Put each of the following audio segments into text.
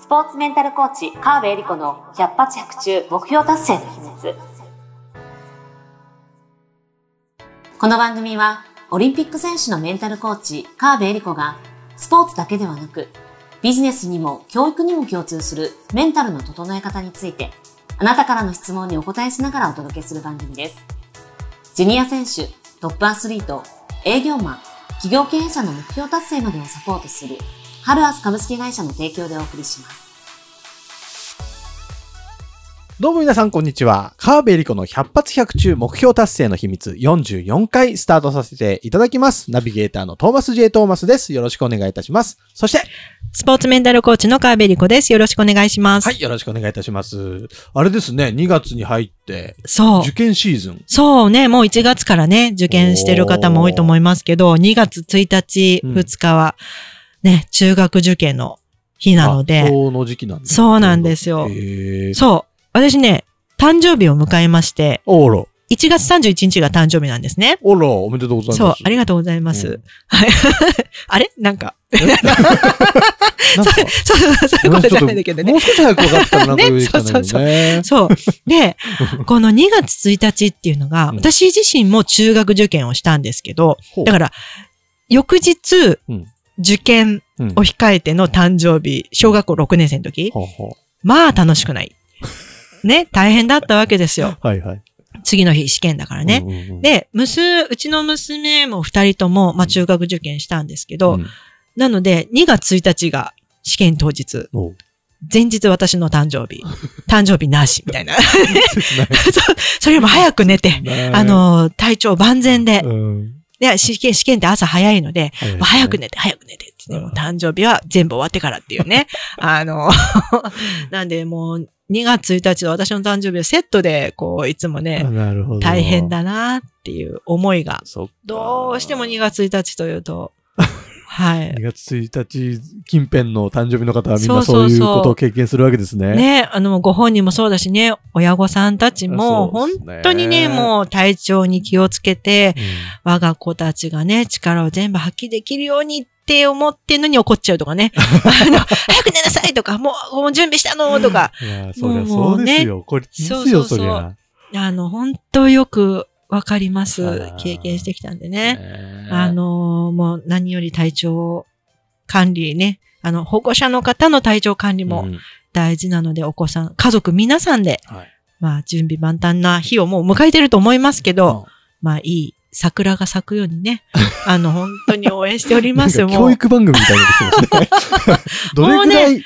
スポーツメンタルコーチ、川辺恵里子の百発百中目標達成の秘密。この番組は、オリンピック選手のメンタルコーチ、川辺恵里子が、スポーツだけではなく、ビジネスにも教育にも共通するメンタルの整え方について、あなたからの質問にお答えしながらお届けする番組です。ジュニア選手、トップアスリート、営業マン、企業経営者の目標達成までをサポートする、ハルアス株式会社の提供でお送りします。どうも皆さん、こんにちは。川辺理子の百発百中目標達成の秘密44回スタートさせていただきます。ナビゲーターのトーマス J. トーマスです。よろしくお願いいたします。そして、スポーツメンタルコーチの川辺理子です。よろしくお願いします。はい、よろしくお願いいたします。あれですね、2月に入って、そう受。験シーズン。そうね、もう1月からね、受験してる方も多いと思いますけど、2月1日、うん2日は、ね、中学受験の日なのあで、そうの時期なんですそうなんですよそう。私ね、誕生日を迎えまして、おろ。1月31日が誕生日なんですね。おろ、おめでとうございます。そう、ありがとうございまうすん。はい。あれ？なんか、そうそう、そういうことじゃないんだけどね。もう少し早く分かったらなんか言うたんだけどね。そう。で、この2月1日っていうのが、うん私自身も中学受験をしたんですけど、だから、翌日、うん受験うん。を控えての誕生日、小学校6年生の時、ほうほまあ楽しくない。ね、大変だったわけですよ。う はいはい。次の日試験だからね。うんうんうん、で、娘、うちの娘も2人とも、まあ中学受験したんですけど、うん。なので、2月1日が試験当日、前日私の誕生日、誕生日なし、みたいな。それよりも早く寝て、ね。あ、の、体調万全で、うんで、試験、試験って朝早いので、早い早く寝て、早く寝てってね、誕生日は全部終わってからっていうね。あの、なんでもう2月1日の私の誕生日はセットで、こう、いつもあね。大変。だなっていう思いが、どうしても2月1日というと、はい2。月1日近辺の誕生日の方はみんなそうそうそうそういうことを経験するわけですね。ね、あの、ご本人もそうだしね、親御さんたちも、本そうですね当にね、もう体調に気をつけて、うん我が子たちがね、力を全部発揮できるようにって思ってんのに怒っちゃうとかね。あの、早く寝なさいとか、もう、もう準備したのとか、いや、そりゃもそううねですよ。これ、ですよ、そうそうそうそりゃ。あの、本当よくわかりまあすら。経験してきたんでね。ねあ、のーもう何より体調管理ね。あの、保護者の方の体調管理もうん大事なので、お子さん、家族皆さんで、はい。まあ、準備万端な日をもう迎えてると思いますけど、まあ、いい桜が咲くようにね、あの、本当に応援しておりますよ。教育番組みたいになってきてますね。どれぐらい、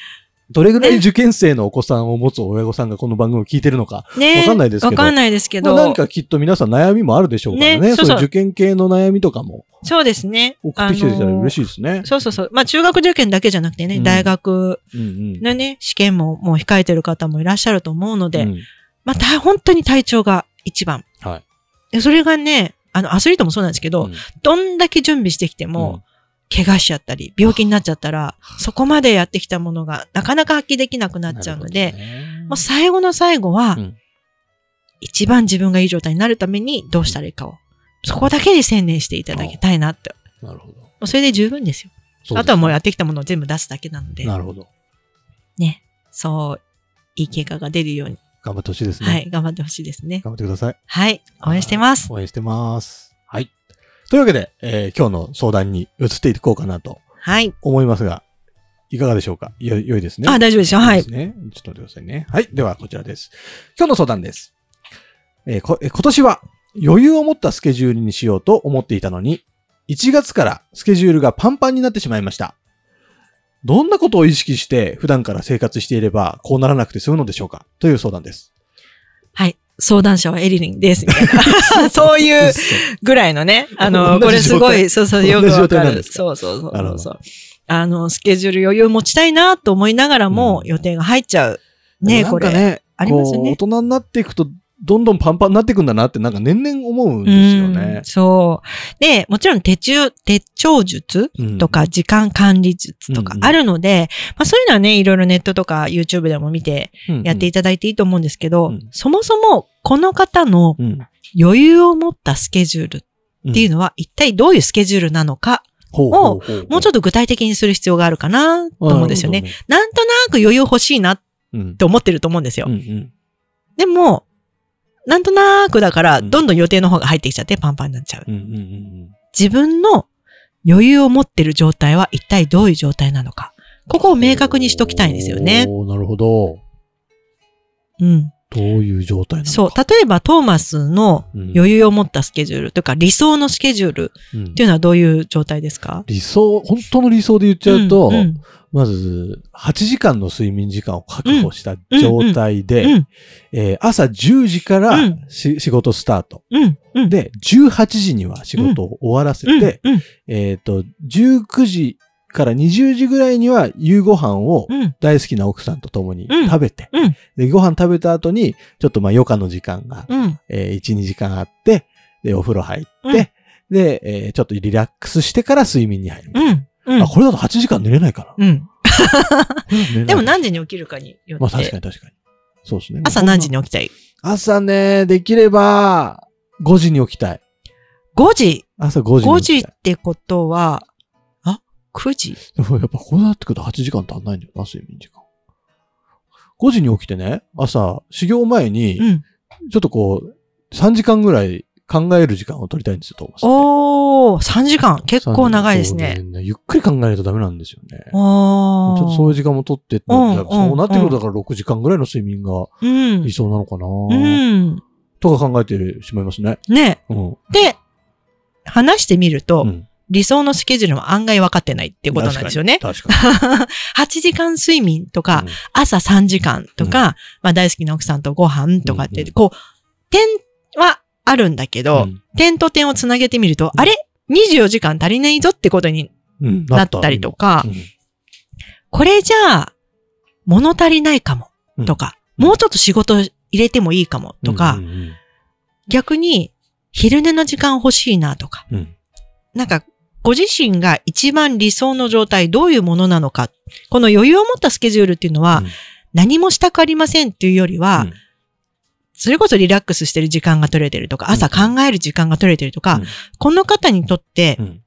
どれぐらい受験生のお子さんを持つ親御さんがこの番組を聞いてるのか。ねわかんないですけどわかんないですけど。まあ、何かきっと皆さん悩みもあるでしょうからね。ねそうそう受験系の悩みとかもそうですね。送ってきてたら嬉しい。いですね。そうそうそう。まあ、中学受験だけじゃなくてね、うん大学。のね、試験ももう控えてる方もいらっしゃると思うので、うんまあ、た本当に体調が一番。はい。でそれがね、あの、アスリートもそうなんですけど、うんどんだけ準備してきても、怪我しちゃったり、病気になっちゃったら、そこまでやってきたものがなかなか発揮できなくなっちゃうので、もう最後の最後は、うん一番自分がいい状態になるためにどうしたらいいかを、そこだけに専念していただきたいなって。なるほど。もうそれで十分ですよ。すねあとはもうやってきたものを全部出すだけなので、なるほど。ね。そう、いい結果が出るように、頑張ってほしいですね。はい、頑張ってほしいですね。頑張ってください。はい、応援してます。応援してます。はい。というわけで、えー今日の相談に移っていこうかなとはい。思いますが、いかがでしょうか？よ、良いですね？あ、大丈夫ですよ。はいいです。ね。ちょっと待ってくださいね。はい。では、こちらです。今日の相談です。えーこえー今年は余裕を持ったスケジュールにしようと思っていたのに、1月からスケジュールがパンパンになってしまいました。どんなことを意識して普段から生活していればこうならなくて済むのでしょうか？という相談です。はい。相談者はエリリンです。みたいな。そういうぐらいのね。あの、これすごい、そうそう、よくわかる。そうそうそうそう。あの、スケジュール余裕持ちたいなと思いながらも、うん予定が入っちゃう。ねこれ。ありますよね大人になっていくと、どんどんパンパンになっていくんだなって、なんか年々思うんですよねうん。そう。で、もちろん手帳、手帳術うんとか時間管理術とかあるので、まあそういうのはね、いろいろネットとか YouTube でも見てやっていただいていいと思うんですけど、うんそもそもこの方のうん余裕を持ったスケジュールっていうのは一体どういうスケジュールなのかほうほうほうほうもうちょっと具体的にする必要があるかなと思うんですよね。なんとなく余裕欲しいなっ。て思ってると思うんですよ。うん。うんでも、なんとなくだから、うんどんどん予定の方が入ってきちゃってパンパンになっちゃう。うん。うんうんうん自分の余裕を持ってる状態は一体どういう状態なのか。ここを明確にしときたいんですよね。なるほど。うん。どういう状態なのか。そう。例えば、トーマスのうん。余裕を持ったスケジュールというか、理想のスケジュールうんっていうのはどういう状態ですか？理想、本当の理想で言っちゃうと、んんまず、8時間の睡眠時間を確保した状態で、朝10時からうんし仕事スタート。うん。うん。で、18時には仕事を終わらせて、うん。えっ、と、19時から20時ぐらいには夕ご飯をうん。大好きな奥さんと共にうん食べて、うん。で、ご飯食べた後に、ちょっとまあ余暇の時間が、うん。えー1、2時間あって、で、お風呂入って、うんで、えーちょっとリラックスしてから睡眠に入る。うん。うんあ、これだと8時間寝れないかな。うん。寝れないでも何時に起きるかによまあって、確かに確かに。そうですね。朝何時に起きたい？朝ね、できれば、5時に起きたい。?5 時朝5時 ?5 に起きたい。時ってことは、あ ?9 時？でもやっぱこうなってくると8時間足んないんだよな、睡眠時間。5時に起きてね、朝、修行前に、うん。ちょっとこう、3時間ぐらい考える時間を取りたいんですよ、トーマ。おー、3時間。結構長いですね。そうゆっくり考えないとダメなんですよね。ちおょっとそういうー。時間も取ってって、うんやっぱそうなってくるうんとだから6時間ぐらいの睡眠がうん理。想なのかな、うん。とか考えてしまいますね。ね。うん。で、話してみると、うん理想のスケジュールも案外分かってないっていうことなんですよね。確かに。確か8 時間睡眠とか、に。朝3時間とか、まあ大好きな奥さんとご飯とかって、うんうんこう、点はあるんだけど、うん。点と点をつなげてみると、うん。あれ ?24 時間足りないぞってことにうん。なったりとか、うん。これじゃあ、物足りないかもうんとか、うん。もうちょっと仕事入れてもいいかもとか、うんうん。逆に昼寝の時間欲しいなとか、うん。なんか、ご自身が一番理想の状態、どういうものなのか、この余裕を持ったスケジュールっていうのは、うん。何もしたくありませんっていうよりは、うん。それこそリラックスしてる時間が取れてるとか、朝考える時間が取れてるとか、うん。この方にとってう、ん。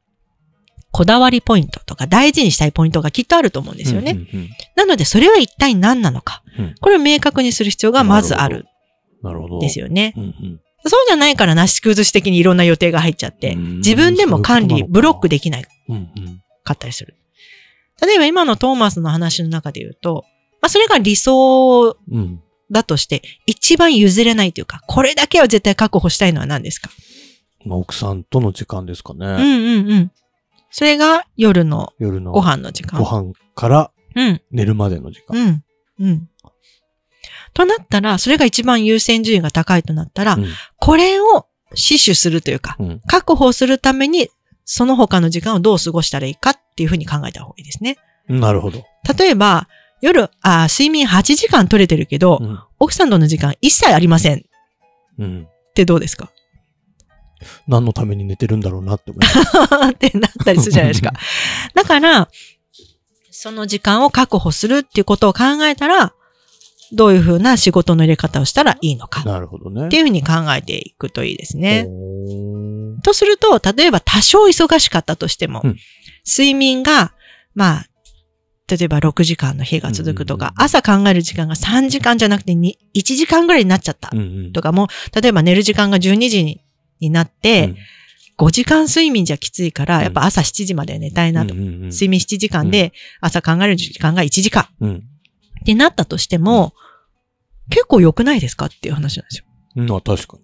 こだわりポイントとか大事にしたいポイントがきっとあると思うんですよね。うんうんうん。なので、それは一体何なのか。うん。これを明確にする必要がまずある。なるほど。んですよね。うんうんそうじゃないからなし崩し的にいろんな予定が入っちゃって、うん自分でも管理、ブロックできないかったりする。例えば今のトーマスの話の中で言うと、まあそれが理想うんだとして、一番譲れないというか、これだけは絶対確保したいのは何ですか？まあ奥さんとの時間ですかね。うんうんうん。それが夜の夜のご飯の時間。ご飯からうん。寝るまでの時間。うん。うん。となったら、それが一番優先順位が高いとなったら、うんこれを死守するというか、うん確保するために、その他の時間をどう過ごしたらいいかっていうふうに考えた方がいいですね。なるほど。例えば、夜、あ睡眠8時間取れてるけど、うん奥さんとの時間一切ありませんっうん。てどうですか？何のために寝てるんだろうなって思います。ってなったりするじゃないですか。だから、その時間を確保するっていうことを考えたら、どういうふうな仕事の入れ方をしたらいいのか。なるほどね。っていうふうに考えていくといいですね。とすると、例えば多少忙しかったとしても、うん。睡眠が、まあ、例えば6時間の日が続くとか、朝考える時間が3時間じゃなくてに1時間ぐらいになっちゃったとかも、例えば寝る時間が12時にになって、うん。5時間睡眠じゃきついから、うんやっぱ朝7時まで寝たいなと。睡眠7時間で、朝考える時間が1時間。うん。ってなったとしても、結構良くないですかっていう話なんですよ。うん。まあ確かに。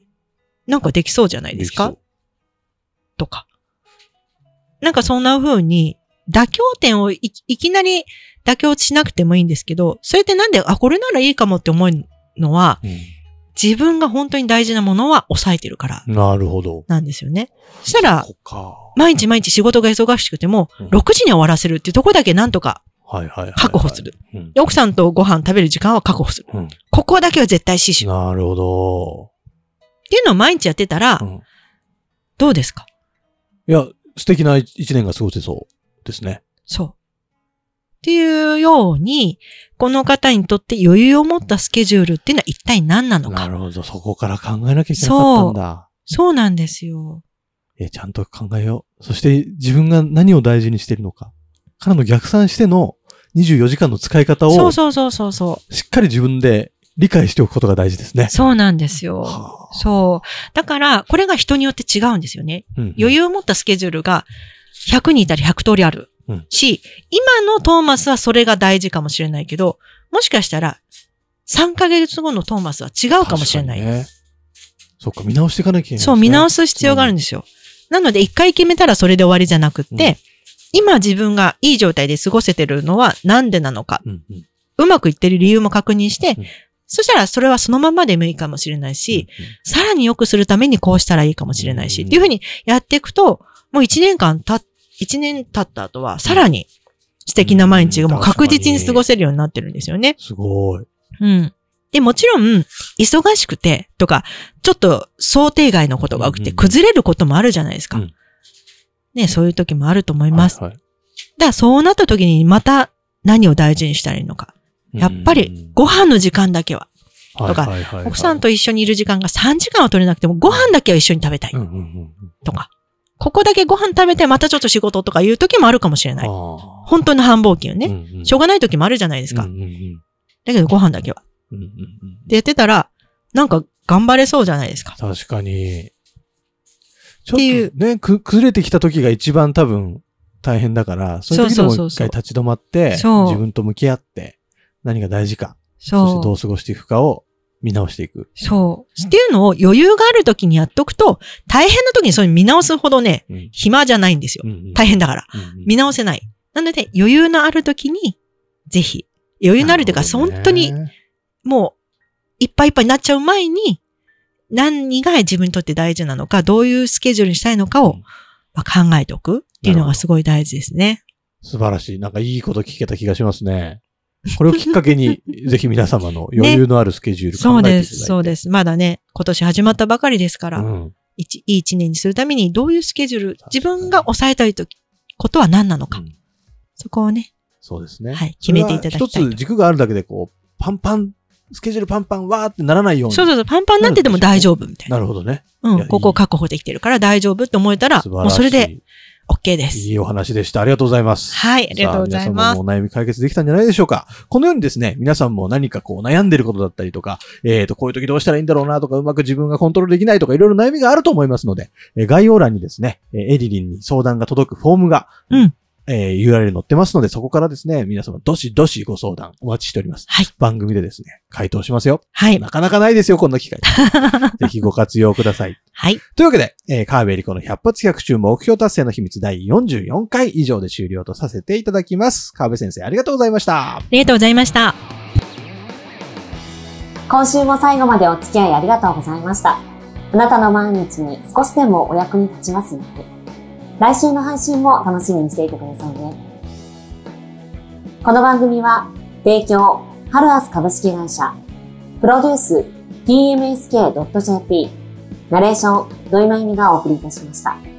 なんかできそうじゃないですか？とか。なんかそんな風に、妥協点をいいきなり妥協しなくてもいいんですけど、それってなんで、あ、これならいいかもって思うのは、そう自分が本当に大事なものは抑えてるからうんなるほど。なんですよね。そしたら。毎日毎日仕事が忙しくても、うん6時に終わらせるっていうところだけなんとかはいはいはいはい。確保する。うん。で奥さんとご飯食べる時間は確保する。うんここだけは絶対死守。っなるほど。ていうのを毎日やってたらう、んどうですか？いや、素敵な一一年が過ごせそうですね。そう。っていうように、この方にとって余裕を持ったスケジュールっていうのは一体何なのか。なるほど。そこから考えなきゃいけなかったんだ。そうなんですよ。えーちゃんと考えよう。そして自分が何を大事にしているのか。からの逆算しての24時間の使い方をそうそうそうそうそう。しっかり自分で理解しておくことが大事ですね。そうなんですよ。はあそう。だから、これが人によって違うんですよね。うん余裕を持ったスケジュールが100人いたり100通りあるうんし、今のトーマスはそれが大事かもしれないけど、もしかしたら3ヶ月後のトーマスは違うかもしれない。ねそっか、見直していかなきゃいけない、そう、見直す。す必要があるんですよ。なので、一回決めたらそれで終わりじゃなくって、うん今自分がいい状態で過ごせてるのはなんでなのか、うんうん。うまくいってる理由も確認して、うんそしたらそれはそのままでもいいかもしれないし、さらに良くするためにこうしたらいいかもしれないし、うんっていうふうにやっていくと、もう一年間た、一年経った後は、さらに素敵な毎日がもう確実に過ごせるようになってるんですよね。すごい。うん。で、もちろん、忙しくてとか、ちょっと想定外のことが起きてうんうん。崩れることもあるじゃないですか。うんね、そういう時もあると思います。はいはいだからそうなった時にまた何を大事にしたらいいのか。やっぱりご飯の時間だけは、とか奥さんと一緒にいる時間が3時間は取れなくてもご飯だけは一緒に食べたいうんうんうんとか、ここだけご飯食べてまたちょっと仕事とかいう時もあるかもしれない。あ本当の繁忙期よね。ねしょうがない時もあるじゃないですか。うんうんうんだけどご飯だけは。うんうんうんでやってたら、なんか頑張れそうじゃないですか。確かに。ちょっていうっとね、く崩れてきた時が一番多分大変だから、そういう時でも一回立ち止まって、そう自分と向き合って、何が大事か、そして。どう過ごしていくかを見直していく。そう。っていうのを余裕がある時にやっとくと、大変な時にそれ見直すほどね、うん暇じゃないんですよ。うん大変だから。うんうん見直せない。なので、余裕のある時に、ぜひ、余裕のあるというか、ね本当に、もう、いっぱいいっぱいになっちゃう前に、何が自分にとって大事なのか、どういうスケジュールにしたいのかを、うんまあ考えておくっていうのがすごい大事ですね。素晴らしい。なんかいいこと聞けた気がしますね。これをきっかけに、ぜひ皆様の余裕のあるスケジュール考そうえていただいて。です、そうです。まだね、今年始まったばかりですから、うん一いい一年にするためにどういうスケジュール、自分が抑えたいとき、ことは何なのか、うんそこをね、そうですね。はい決めていただきたい一つ軸があるだけで、こう、パンパン、スケジュールパンパン、わーってならないように。そうそうそう、パンパンになってても大丈夫みたいな。なるほどね。うん、ここ確保できてるから大丈夫って思えたら。もうそれで OK です。いいお話でした。ありがとうございます。はい、ありがとうございさあます。皆さんもお悩み解決できたんじゃないでしょうか。このようにですね、皆さんも何かこう悩んでることだったりとか、えっ、と、こういう時どうしたらいいんだろうなとか、うまく自分がコントロールできないとか、いろいろ悩みがあると思いますので、えー概要欄にですね、えーエリリンに相談が届くフォームが、うんえー URL 載ってますので、そこからですね、皆様どしどしご相談お待ちしております。はい。番組でですね、回答しますよ。はい。なかなかないですよ、こんな機会。ぜひご活用ください。はい。というわけで、えー、川辺理子の100発100中目標達成の秘密第44回以上で終了とさせていただきます。川辺先生ありがとうございました。ありがとうございました。今週も最後までお付き合いありがとうございました。あなたの毎日に少しでもお役に立ちますように。来週の配信も楽しみにしていてくださいね。この番組は、提供、ハルアス株式会社、プロデュース、tmsk.jp、ナレーション、土井まゆみがお送りいたしました。